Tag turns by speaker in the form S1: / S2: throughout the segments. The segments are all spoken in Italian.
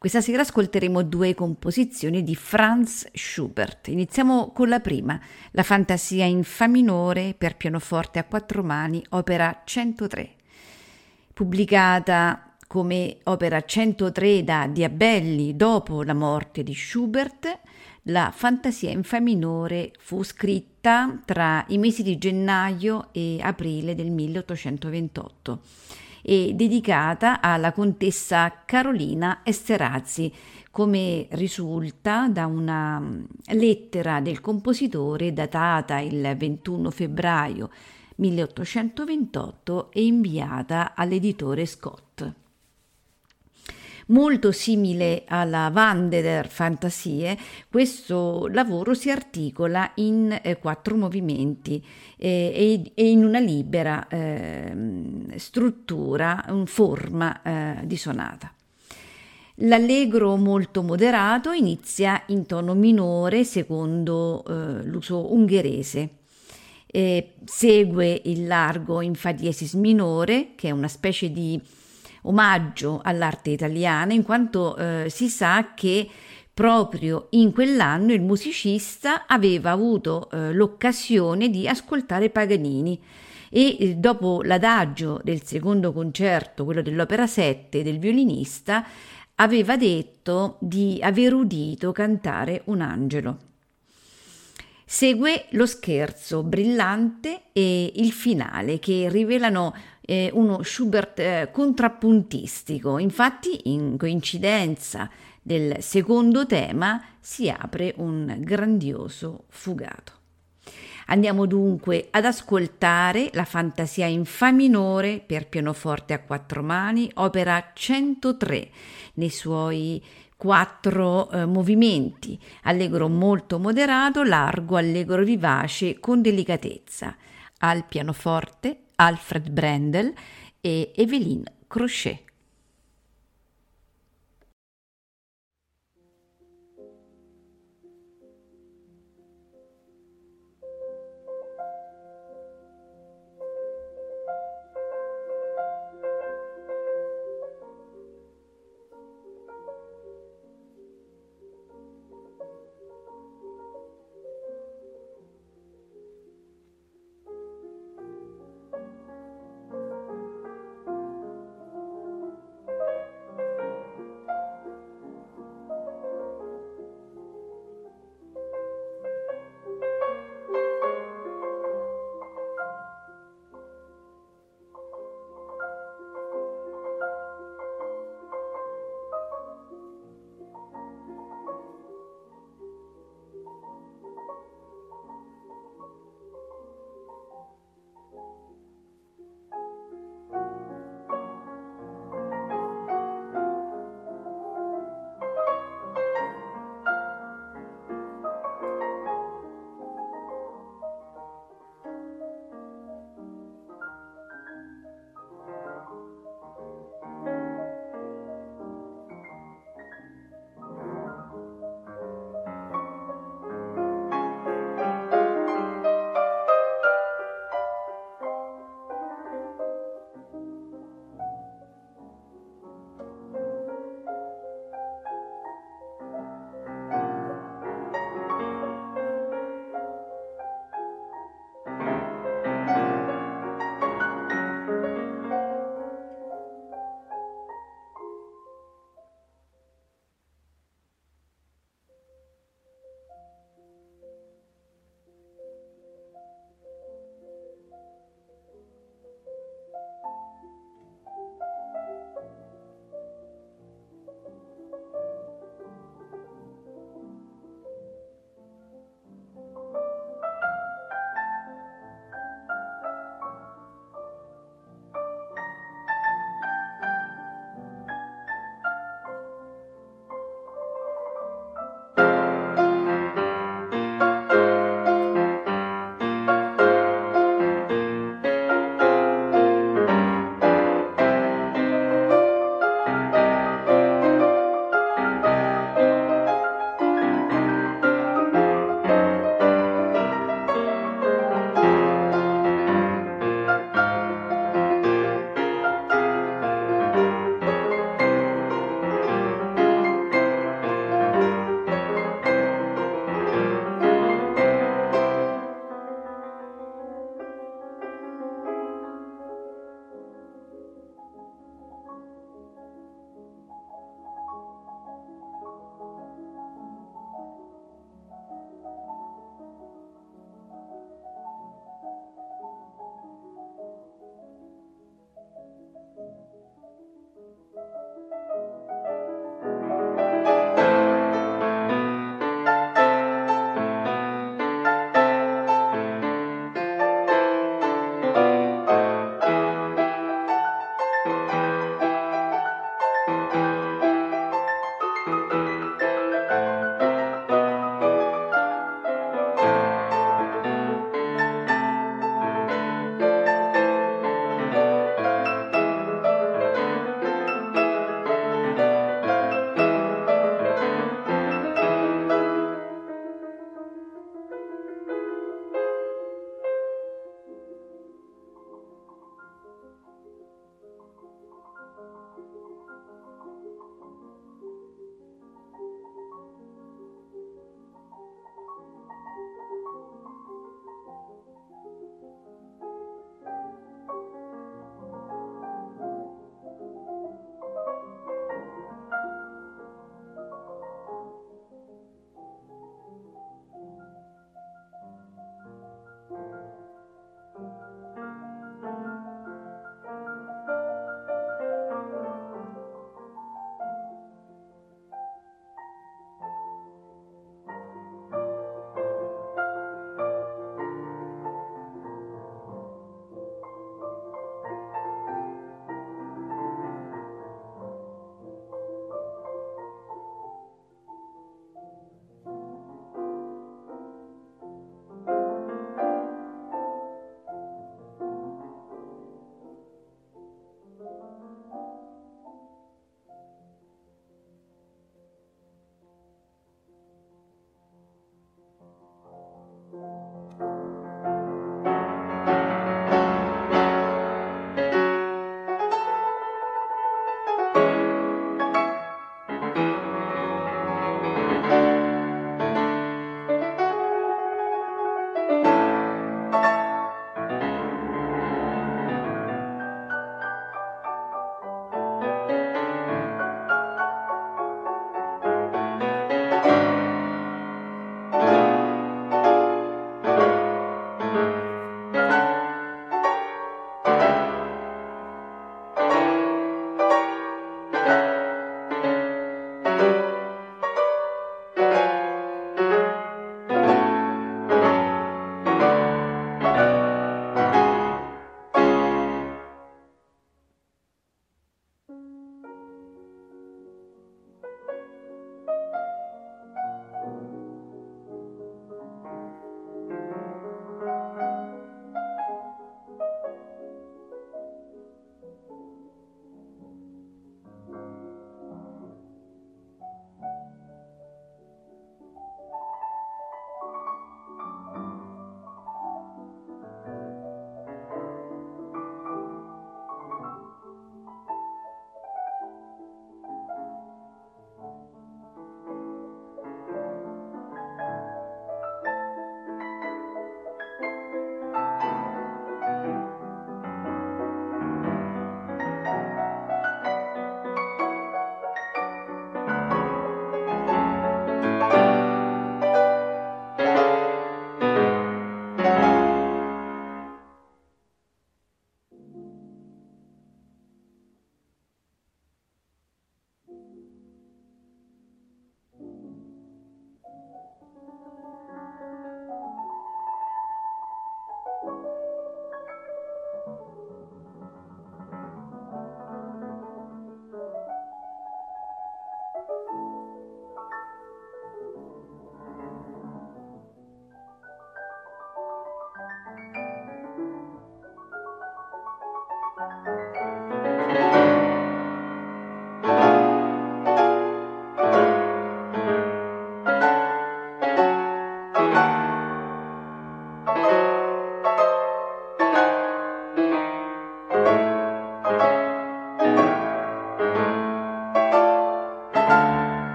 S1: Questa sera ascolteremo due composizioni di Franz Schubert. Iniziamo con la prima, la fantasia in Fa minore per pianoforte a quattro mani, opera 103. Pubblicata come opera 103 da Diabelli dopo la morte di Schubert, la fantasia in Fa minore fu scritta tra i mesi di gennaio e aprile del 1828 e dedicata alla contessa Carolina Esterhazy, come risulta da una mm, lettera del compositore datata il 21 febbraio 1828 e inviata all'editore Scott. Molto simile alla Wanderer Fantasie, questo lavoro si articola in eh, quattro movimenti eh, e, in una libera eh, struttura, forma eh, di sonata. L'allegro molto moderato inizia in tono minore secondo eh, l'uso ungherese. Eh, segue il largo in fa diesis minore, che è una specie di omaggio all'arte italiana, in quanto eh, si sa che proprio in quell'anno il musicista aveva avuto eh, l'occasione di ascoltare Paganini e eh, dopo l'adagio del secondo concerto, quello dell'opera 7 del violinista, aveva detto di aver udito cantare un angelo. Segue lo scherzo brillante e il finale che rivelano eh, uno Schubert eh, contrappuntistico. Infatti, in coincidenza del secondo tema si apre un grandioso fugato. Andiamo dunque ad ascoltare la fantasia in Fa minore per pianoforte a quattro mani, opera 103, nei suoi quattro eh, movimenti, allegro molto moderato, largo, allegro vivace, con delicatezza. Al pianoforte Alfred Brendel e Evelyn Crochet.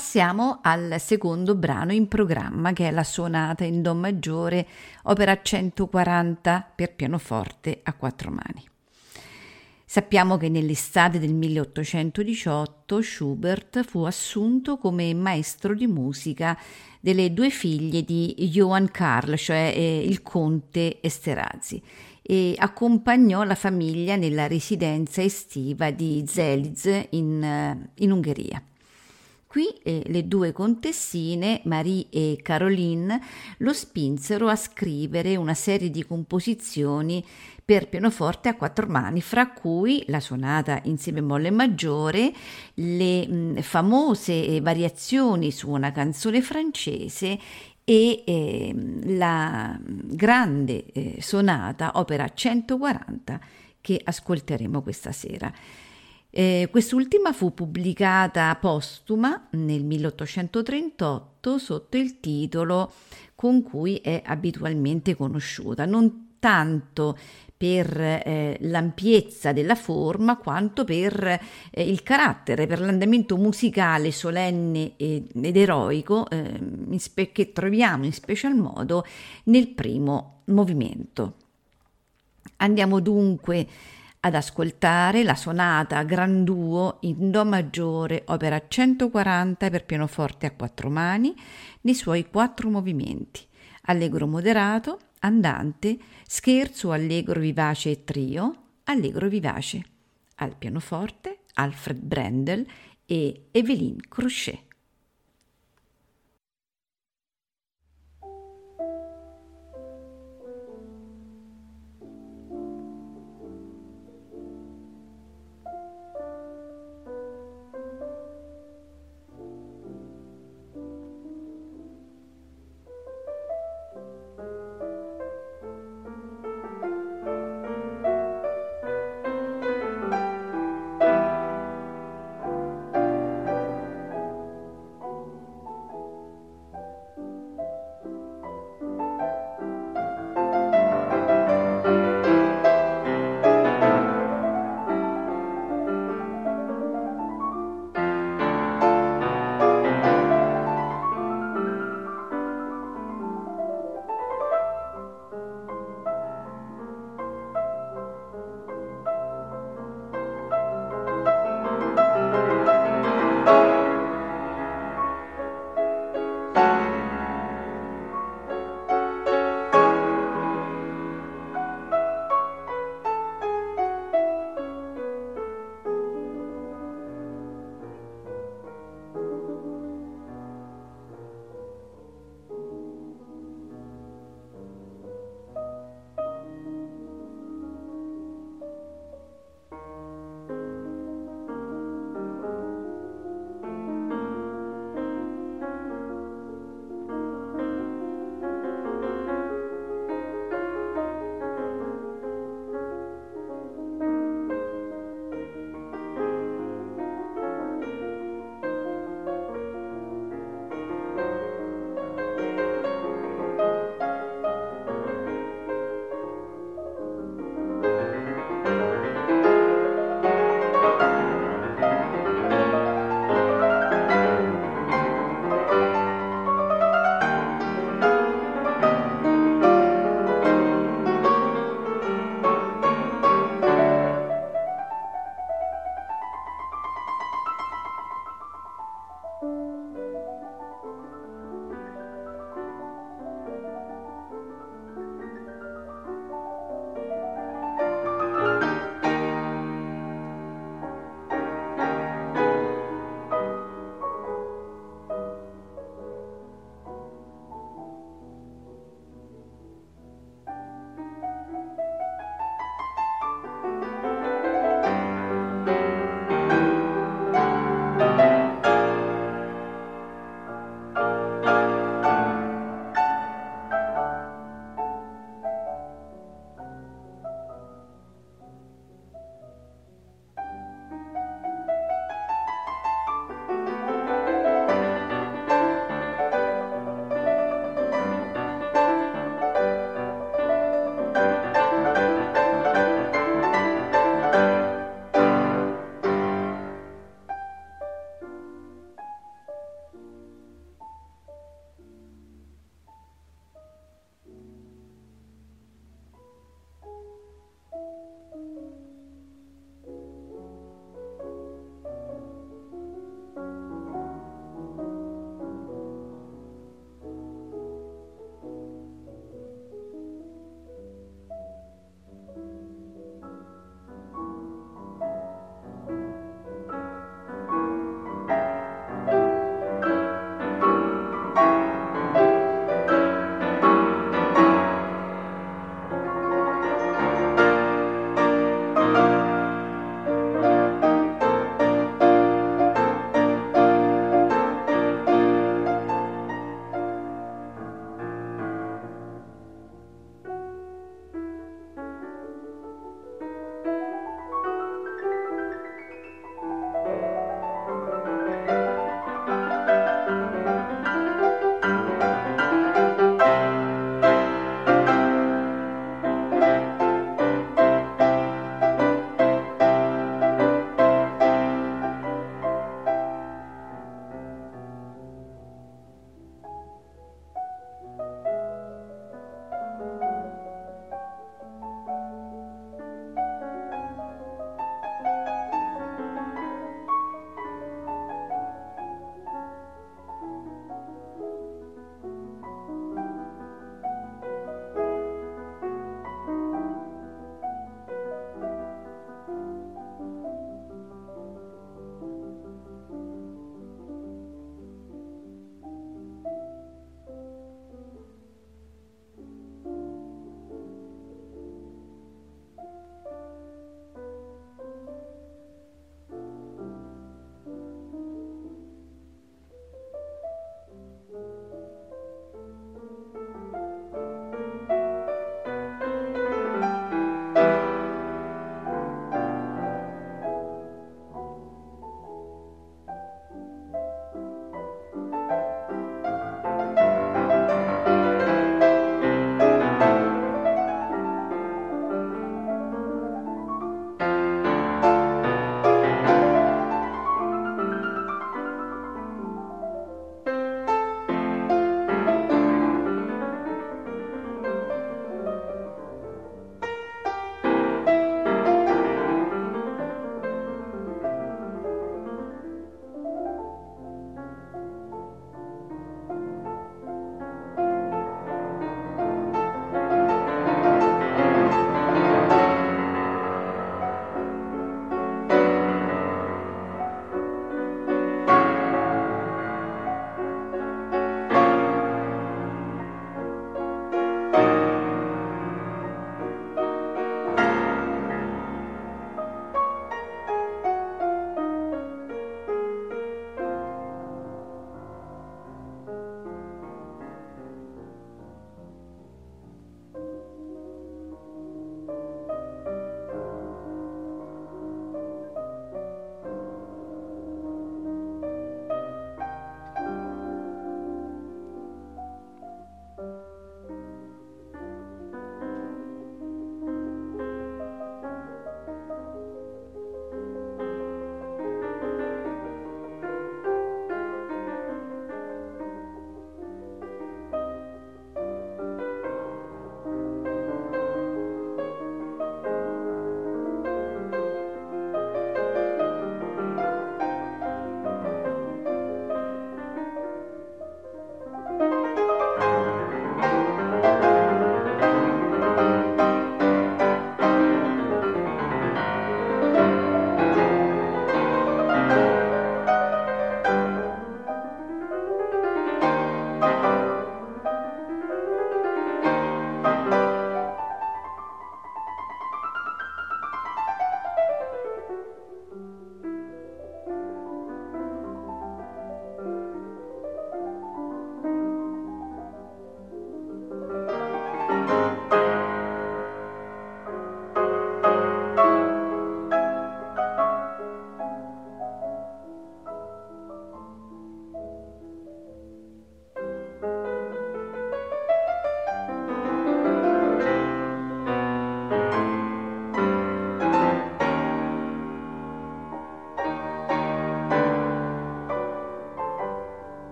S1: Passiamo al secondo brano in programma che è la sonata in Do maggiore, opera 140 per pianoforte a quattro mani. Sappiamo che nell'estate del 1818 Schubert fu assunto come maestro di musica delle due figlie di Johann Karl, cioè eh, il conte Esterhazy, e accompagnò la famiglia nella residenza estiva di Zeliz in, eh, in Ungheria. Qui eh, le due contessine, Marie e Caroline, lo spinsero a scrivere una serie di composizioni per pianoforte a quattro mani, fra cui la sonata in si bemolle maggiore, le mh, famose variazioni su una canzone francese e eh, la grande eh, sonata opera 140 che ascolteremo questa sera. Eh, quest'ultima fu pubblicata postuma nel 1838 sotto il titolo con cui è abitualmente conosciuta, non tanto per eh, l'ampiezza della forma quanto per eh, il carattere, per l'andamento musicale solenne ed, ed eroico eh, spe- che troviamo in special modo nel primo movimento. Andiamo dunque ad ascoltare la sonata Gran Duo in Do maggiore, opera 140 per pianoforte a quattro mani, nei suoi quattro movimenti, allegro moderato, andante, scherzo allegro vivace e trio, allegro vivace. Al pianoforte Alfred Brendel e Evelyn Crochet.